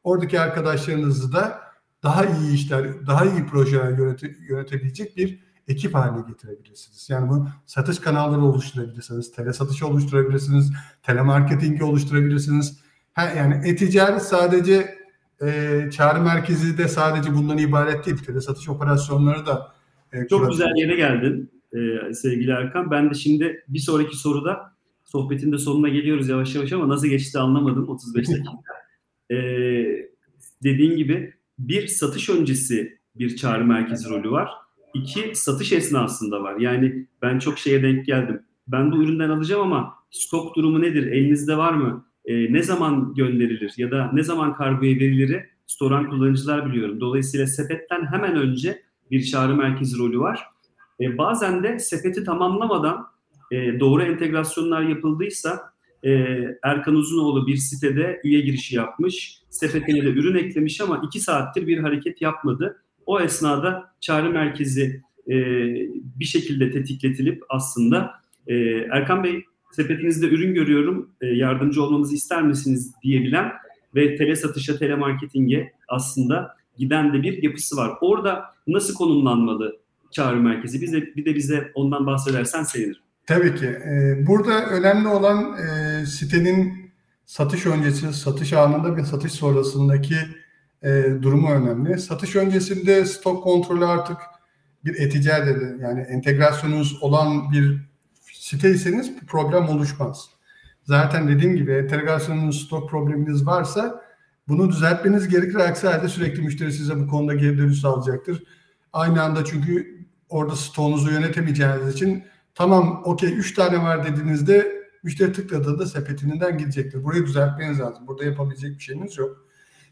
Oradaki arkadaşlarınızı da daha iyi işler, daha iyi projeler yönete, yönetebilecek bir ekip haline getirebilirsiniz. Yani bu satış kanalları oluşturabilirsiniz, tele satışı oluşturabilirsiniz, telemarketingi oluşturabilirsiniz. Ha, yani e-ticaret sadece e, çağrı merkezi de sadece bundan ibaret değil. Tele satış operasyonları da e, Çok güzel yere geldin e, sevgili Erkan. Ben de şimdi bir sonraki soruda sohbetin de sonuna geliyoruz yavaş yavaş ama nasıl geçti anlamadım 35 dakika. e, dediğin gibi bir satış öncesi bir çağrı merkezi rolü var. İki satış esnasında var. Yani ben çok şeye denk geldim. Ben bu üründen alacağım ama stok durumu nedir? Elinizde var mı? E, ne zaman gönderilir ya da ne zaman kargoya verilir? Storan kullanıcılar biliyorum. Dolayısıyla sepetten hemen önce bir çağrı merkezi rolü var. E, bazen de sepeti tamamlamadan e, doğru entegrasyonlar yapıldıysa e, Erkan Uzunoğlu bir sitede üye girişi yapmış. Sepetine de ürün eklemiş ama iki saattir bir hareket yapmadı. O esnada çağrı merkezi e, bir şekilde tetikletilip aslında e, Erkan Bey sepetinizde ürün görüyorum e, yardımcı olmamızı ister misiniz diyebilen ve tele satışa, telemarketinge aslında giden de bir yapısı var. Orada nasıl konumlanmalı çağrı merkezi? Bize, bir de bize ondan bahsedersen sevinirim. Tabii ki. Ee, burada önemli olan e, sitenin satış öncesi, satış anında ve satış sonrasındaki e, durumu önemli. Satış öncesinde stok kontrolü artık bir eticaret yani entegrasyonunuz olan bir siteyseniz problem oluşmaz. Zaten dediğim gibi entegrasyonunuz stok probleminiz varsa bunu düzeltmeniz gerekir. Aksi halde sürekli müşteri size bu konuda geri dönüş sağlayacaktır. Aynı anda çünkü orada stoğunuzu yönetemeyeceğiniz için tamam okey 3 tane var dediğinizde müşteri tıkladığında sepetinden gidecektir. Burayı düzeltmeniz lazım. Burada yapabilecek bir şeyiniz yok.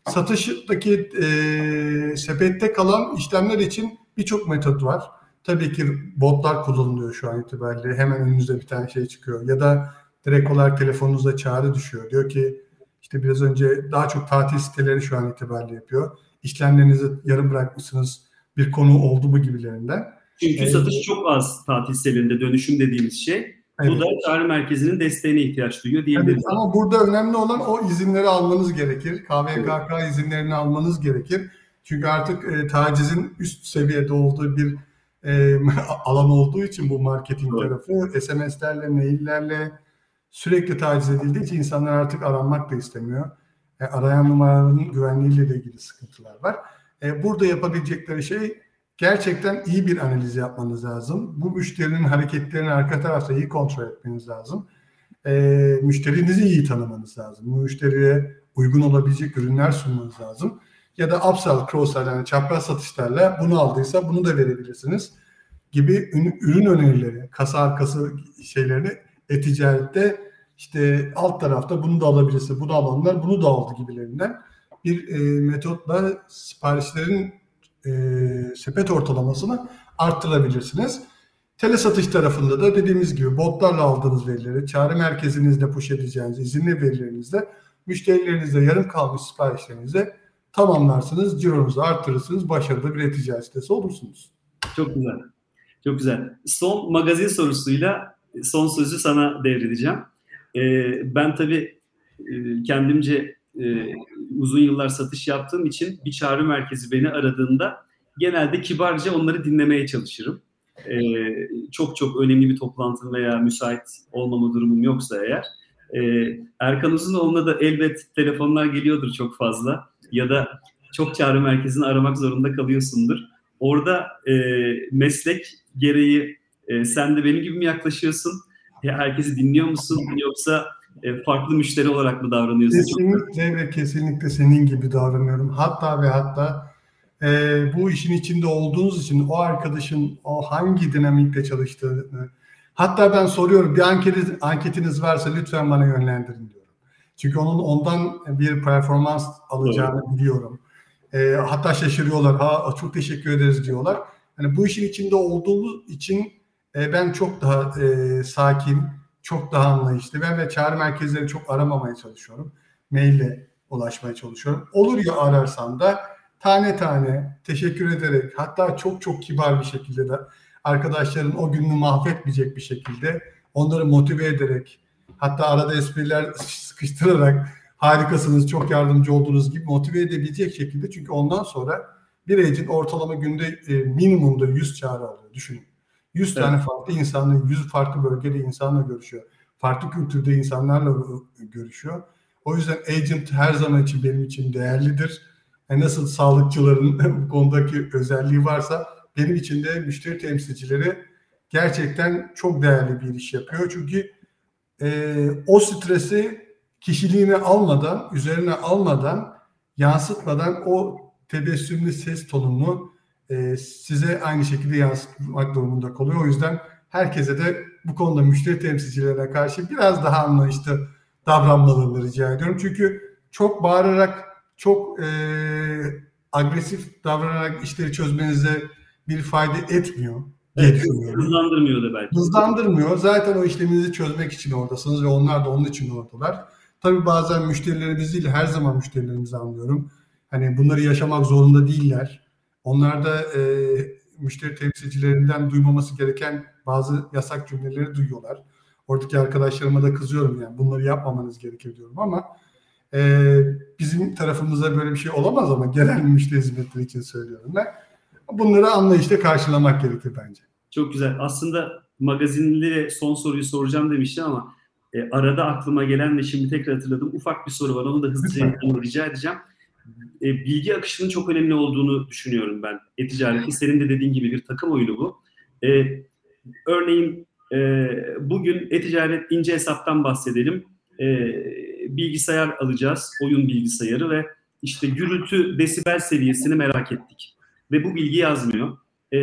Satıştaki e, sepette kalan işlemler için birçok metot var. Tabii ki botlar kullanılıyor şu an itibariyle. Hemen önünüzde bir tane şey çıkıyor. Ya da direkt olarak telefonunuza çağrı düşüyor. Diyor ki işte biraz önce daha çok tatil siteleri şu an itibariyle yapıyor. İşlemlerinizi yarım bırakmışsınız bir konu oldu mu gibilerinden. Çünkü evet. satış çok az tatil sitelerinde dönüşüm dediğimiz şey. Evet. Bu da çağrı merkezinin desteğine ihtiyaç duyuyor diyebiliriz. Evet, ama burada önemli olan o izinleri almanız gerekir. KVKK evet. izinlerini almanız gerekir. Çünkü artık e, tacizin üst seviyede olduğu bir e, alan olduğu için bu marketing evet. tarafı SMS'lerle, maillerle sürekli taciz edildiği için insanlar artık aranmak da istemiyor. E, arayan numaraların güvenliğiyle de ilgili sıkıntılar var. E, burada yapabilecekleri şey gerçekten iyi bir analiz yapmanız lazım. Bu müşterinin hareketlerini arka tarafta iyi kontrol etmeniz lazım. E, müşterinizi iyi tanımanız lazım. Bu müşteriye uygun olabilecek ürünler sunmanız lazım. Ya da upsell, cross-sell yani çapraz satışlarla bunu aldıysa bunu da verebilirsiniz gibi ürün önerileri, kasa arkası şeylerini e-ticarette işte alt tarafta bunu da alabilirse, bunu alanlar bunu da aldı gibilerinden bir e, metotla siparişlerin e, sepet ortalamasını arttırabilirsiniz. Tele satış tarafında da dediğimiz gibi botlarla aldığınız verileri, çağrı merkezinizde push edeceğiniz izinli verilerinizle müşterilerinizde yarım kalmış siparişlerinizi tamamlarsınız, cironuzu arttırırsınız, başarılı bir e-ticaret sitesi olursunuz. Çok güzel. Çok güzel. Son magazin sorusuyla son sözü sana devredeceğim. Ee, ben tabii e, kendimce e, uzun yıllar satış yaptığım için bir çağrı merkezi beni aradığında genelde kibarca onları dinlemeye çalışırım. E, çok çok önemli bir toplantım veya müsait olmama durumum yoksa eğer. E, Erkan Uzunoğlu'na da elbet telefonlar geliyordur çok fazla ya da çok çağrı merkezini aramak zorunda kalıyorsundur. Orada e, meslek gereği e, sen de benim gibi mi yaklaşıyorsun? Herkesi dinliyor musun yoksa e, farklı müşteri olarak mı davranıyorsun? Kesinlikle ve kesinlikle senin gibi davranıyorum. Hatta ve hatta e, bu işin içinde olduğunuz için o arkadaşın o hangi dinamikle çalıştığını hatta ben soruyorum bir anketiniz, anketiniz varsa lütfen bana yönlendirin diyorum. Çünkü onun ondan bir performans alacağını Doğru. biliyorum. E, hatta şaşırıyorlar. Ha çok teşekkür ederiz diyorlar. Yani bu işin içinde olduğumuz için e, ben çok daha e, sakin, çok daha anlayışlı. Ben ve çağrı merkezleri çok aramamaya çalışıyorum. Maille ulaşmaya çalışıyorum. Olur ya ararsam da tane tane teşekkür ederek hatta çok çok kibar bir şekilde de arkadaşların o gününü mahvetmeyecek bir şekilde onları motive ederek hatta arada espriler sıkıştırarak harikasınız, çok yardımcı olduğunuz gibi motive edebilecek şekilde çünkü ondan sonra bir agent ortalama günde e, minimumda 100 çağrı alıyor. Düşünün. 100 evet. tane farklı insanla, 100 farklı bölgede insanla görüşüyor. Farklı kültürde insanlarla görüşüyor. O yüzden agent her zaman için benim için değerlidir. Yani nasıl sağlıkçıların bu konudaki özelliği varsa benim için de müşteri temsilcileri gerçekten çok değerli bir iş yapıyor. Çünkü e, o stresi kişiliğine almadan, üzerine almadan, yansıtmadan o tebessümlü ses tonunu e, size aynı şekilde yansıtmak durumunda kalıyor. O yüzden herkese de bu konuda müşteri temsilcilerine karşı biraz daha anlayışlı davranmalarını rica ediyorum. Çünkü çok bağırarak, çok e, agresif davranarak işleri çözmenize bir fayda etmiyor evet. Hızlandırmıyor da belki. Hızlandırmıyor. Zaten o işleminizi çözmek için oradasınız ve onlar da onun için oradalar. Tabii bazen müşterilerimiz değil, her zaman müşterilerimizi anlıyorum. Hani bunları yaşamak zorunda değiller. Onlar da e, müşteri temsilcilerinden duymaması gereken bazı yasak cümleleri duyuyorlar. Oradaki arkadaşlarıma da kızıyorum yani bunları yapmamanız gerekir diyorum ama e, bizim tarafımızda böyle bir şey olamaz ama genel müşteri hizmetleri için söylüyorum ben. Bunları anlayışla karşılamak gerekir bence. Çok güzel. Aslında magazinli son soruyu soracağım demiştim ama e, arada aklıma gelen ve şimdi tekrar hatırladım ufak bir soru var. Onu da hızlıca rica edeceğim. E, bilgi akışının çok önemli olduğunu düşünüyorum ben. E-ticareti senin de dediğin gibi bir takım oyunu bu. E, örneğin e, bugün e-ticaret ince hesaptan bahsedelim. E, bilgisayar alacağız, oyun bilgisayarı ve işte gürültü desibel seviyesini merak ettik. Ve bu bilgi yazmıyor. E,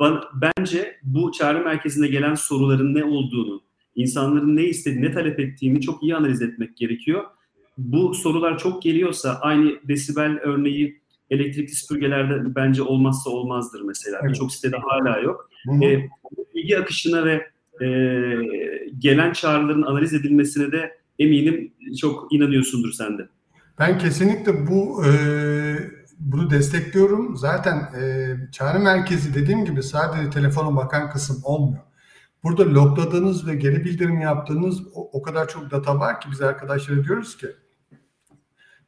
ban, bence bu çağrı merkezine gelen soruların ne olduğunu, insanların ne istediğini, ne talep ettiğini çok iyi analiz etmek gerekiyor. Bu sorular çok geliyorsa aynı desibel örneği elektrikli süpürgelerde bence olmazsa olmazdır mesela. Evet. Birçok sitede hala yok. E, bilgi akışına ve e, gelen çağrıların analiz edilmesine de eminim çok inanıyorsundur sen de. Ben kesinlikle bu e, bunu destekliyorum. Zaten e, çağrı merkezi dediğim gibi sadece telefona bakan kısım olmuyor. Burada logladığınız ve geri bildirim yaptığınız o, o kadar çok data var ki biz arkadaşlara diyoruz ki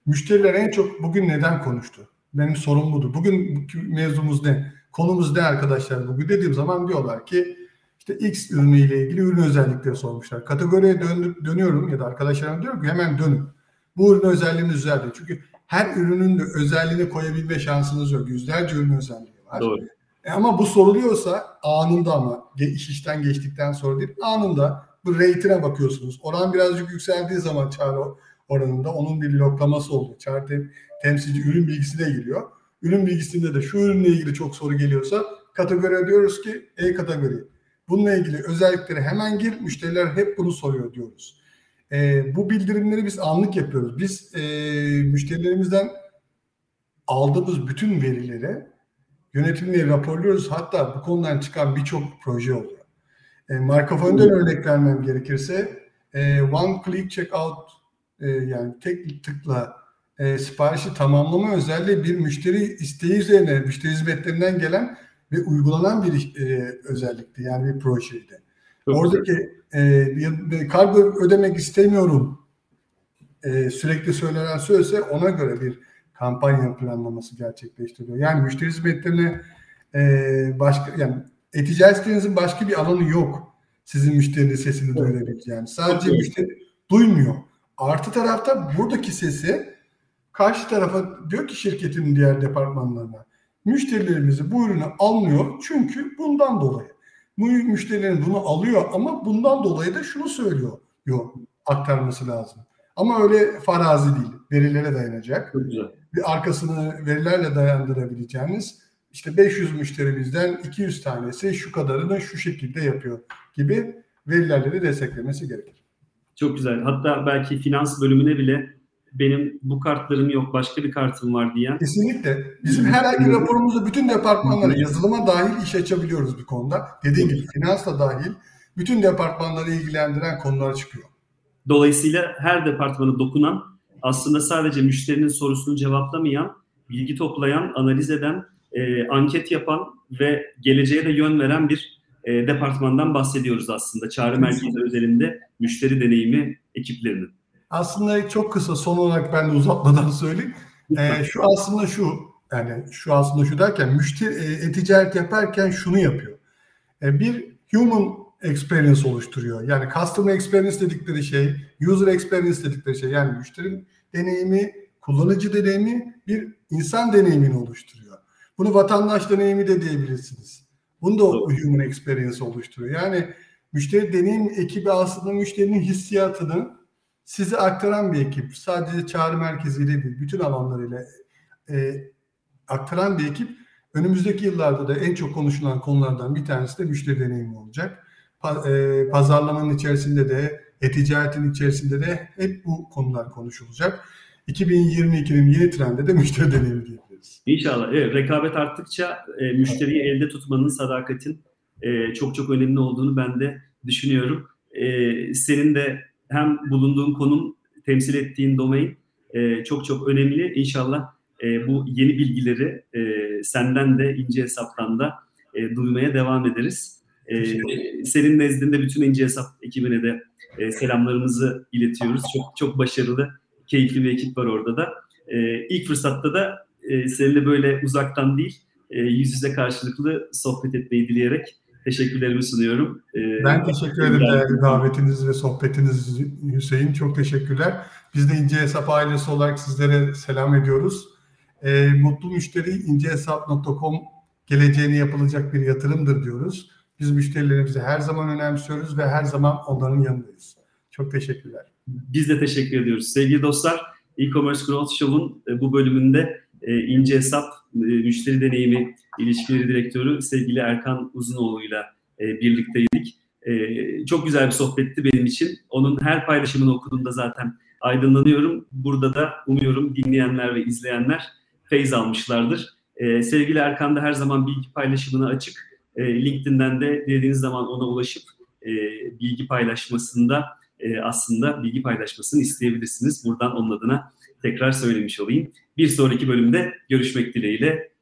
müşteriler en çok bugün neden konuştu? Benim sorum budur. Bugün mevzumuz ne? Konumuz ne arkadaşlar bugün dediğim zaman diyorlar ki işte X ürünüyle ilgili ürün özellikleri sormuşlar. Kategoriye dön, dönüyorum ya da arkadaşlarım diyorum ki hemen dönün. Bu ürün özelliğini düzeltin. Çünkü her ürünün de özelliğini koyabilme şansınız yok. Yüzlerce ürün özelliği var. Doğru. E ama bu soruluyorsa anında ama iş işten geçtikten sonra değil anında bu rate'ine bakıyorsunuz. Oran birazcık yükseldiği zaman çağrı oranında onun bir loklaması oluyor. Çağrı tem, temsilci ürün bilgisi de geliyor. Ürün bilgisinde de şu ürünle ilgili çok soru geliyorsa kategori diyoruz ki E kategori. Bununla ilgili özellikleri hemen gir. Müşteriler hep bunu soruyor diyoruz. E, bu bildirimleri biz anlık yapıyoruz. Biz e, müşterilerimizden aldığımız bütün verileri yönetimle raporluyoruz. Hatta bu konudan çıkan birçok proje oluyor. E, marka fonundan örnek vermem gerekirse e, one click checkout e, yani tek tıkla e, siparişi tamamlama özelliği bir müşteri isteği üzerine müşteri hizmetlerinden gelen ve uygulanan bir e, özellikti. Yani bir projeydi. Oradaki e, kargo ödemek istemiyorum e, sürekli söylenen sözse ona göre bir kampanya planlaması gerçekleştiriyor. Yani müşteri hizmetlerine e, başka yani e-ticaretinizin başka bir alanı yok. Sizin müşterinin sesini duyurabileceğiniz. Sadece okay. müşteri duymuyor. Artı tarafta buradaki sesi karşı tarafa diyor ki şirketin diğer departmanlarına müşterilerimizi bu ürünü almıyor çünkü bundan dolayı. Bu müşterilerin bunu alıyor ama bundan dolayı da şunu söylüyor. Yok aktarması lazım. Ama öyle farazi değil. Verilere dayanacak. Güzel bir arkasını verilerle dayandırabileceğiniz işte 500 müşterimizden 200 tanesi şu kadarını şu şekilde yapıyor gibi verilerle de desteklemesi gerekir. Çok güzel. Hatta belki finans bölümüne bile benim bu kartlarım yok başka bir kartım var diyen. Kesinlikle. Bizim her ayki raporumuzda bütün departmanlara yazılıma dahil iş açabiliyoruz bir konuda. Dediğim gibi finansla dahil bütün departmanları ilgilendiren konular çıkıyor. Dolayısıyla her departmana dokunan aslında sadece müşterinin sorusunu cevaplamayan, bilgi toplayan, analiz eden, e, anket yapan ve geleceğe de yön veren bir e, departmandan bahsediyoruz aslında. Çağrı merkezi özelinde müşteri deneyimi ekiplerinin. Aslında çok kısa son olarak ben de uzatmadan söyleyeyim. E, şu aslında şu yani şu aslında şu derken müşteri e, e-ticaret yaparken şunu yapıyor. E, bir human experience oluşturuyor. Yani customer experience dedikleri şey, user experience dedikleri şey yani müşterinin deneyimi kullanıcı deneyimi bir insan deneyimini oluşturuyor. Bunu vatandaş deneyimi de diyebilirsiniz. Bunu da o human experience oluşturuyor. Yani müşteri deneyim ekibi aslında müşterinin hissiyatını size aktaran bir ekip. Sadece çağrı merkeziyle değil, bütün alanlarıyla e, aktaran bir ekip. Önümüzdeki yıllarda da en çok konuşulan konulardan bir tanesi de müşteri deneyimi olacak. Pa, e, pazarlamanın içerisinde de, e-ticaretin içerisinde de hep bu konular konuşulacak. 2022'nin yeni trendi de müşteri deneyimi diyebiliriz. İnşallah. Evet, rekabet arttıkça e, müşteriyi elde tutmanın, sadakatin e, çok çok önemli olduğunu ben de düşünüyorum. E, senin de hem bulunduğun konum, temsil ettiğin domain e, çok çok önemli. İnşallah e, bu yeni bilgileri e, senden de ince hesaptan da e, duymaya devam ederiz. E, senin nezdinde bütün ince hesap ekibine de e, selamlarımızı iletiyoruz. Çok çok başarılı, keyifli bir ekip var orada da. E, ilk fırsatta da e, seninle böyle uzaktan değil, e, yüz yüze karşılıklı sohbet etmeyi dileyerek teşekkürlerimi sunuyorum. Ee, ben teşekkür ederim değerli davetiniz ve sohbetiniz Hüseyin. Çok teşekkürler. Biz de İnce Hesap ailesi olarak sizlere selam ediyoruz. Ee, mutlu müşteri incehesap.com geleceğine yapılacak bir yatırımdır diyoruz. Biz müşterilerimizi her zaman önemsiyoruz ve her zaman onların yanındayız. Çok teşekkürler. Biz de teşekkür ediyoruz. Sevgili dostlar, e-commerce Growth Show'un e, bu bölümünde e, ince hesap e, müşteri deneyimi ilişkileri direktörü sevgili Erkan Uzunoğlu'yla e, birlikteydik. E, çok güzel bir sohbetti benim için. Onun her paylaşımını okuduğumda zaten aydınlanıyorum. Burada da umuyorum dinleyenler ve izleyenler feyz almışlardır. E, sevgili Erkan da her zaman bilgi paylaşımına açık. E, LinkedIn'den de dediğiniz zaman ona ulaşıp e, bilgi paylaşmasında e, aslında bilgi paylaşmasını isteyebilirsiniz. Buradan onun adına tekrar söylemiş olayım. Bir sonraki bölümde görüşmek dileğiyle.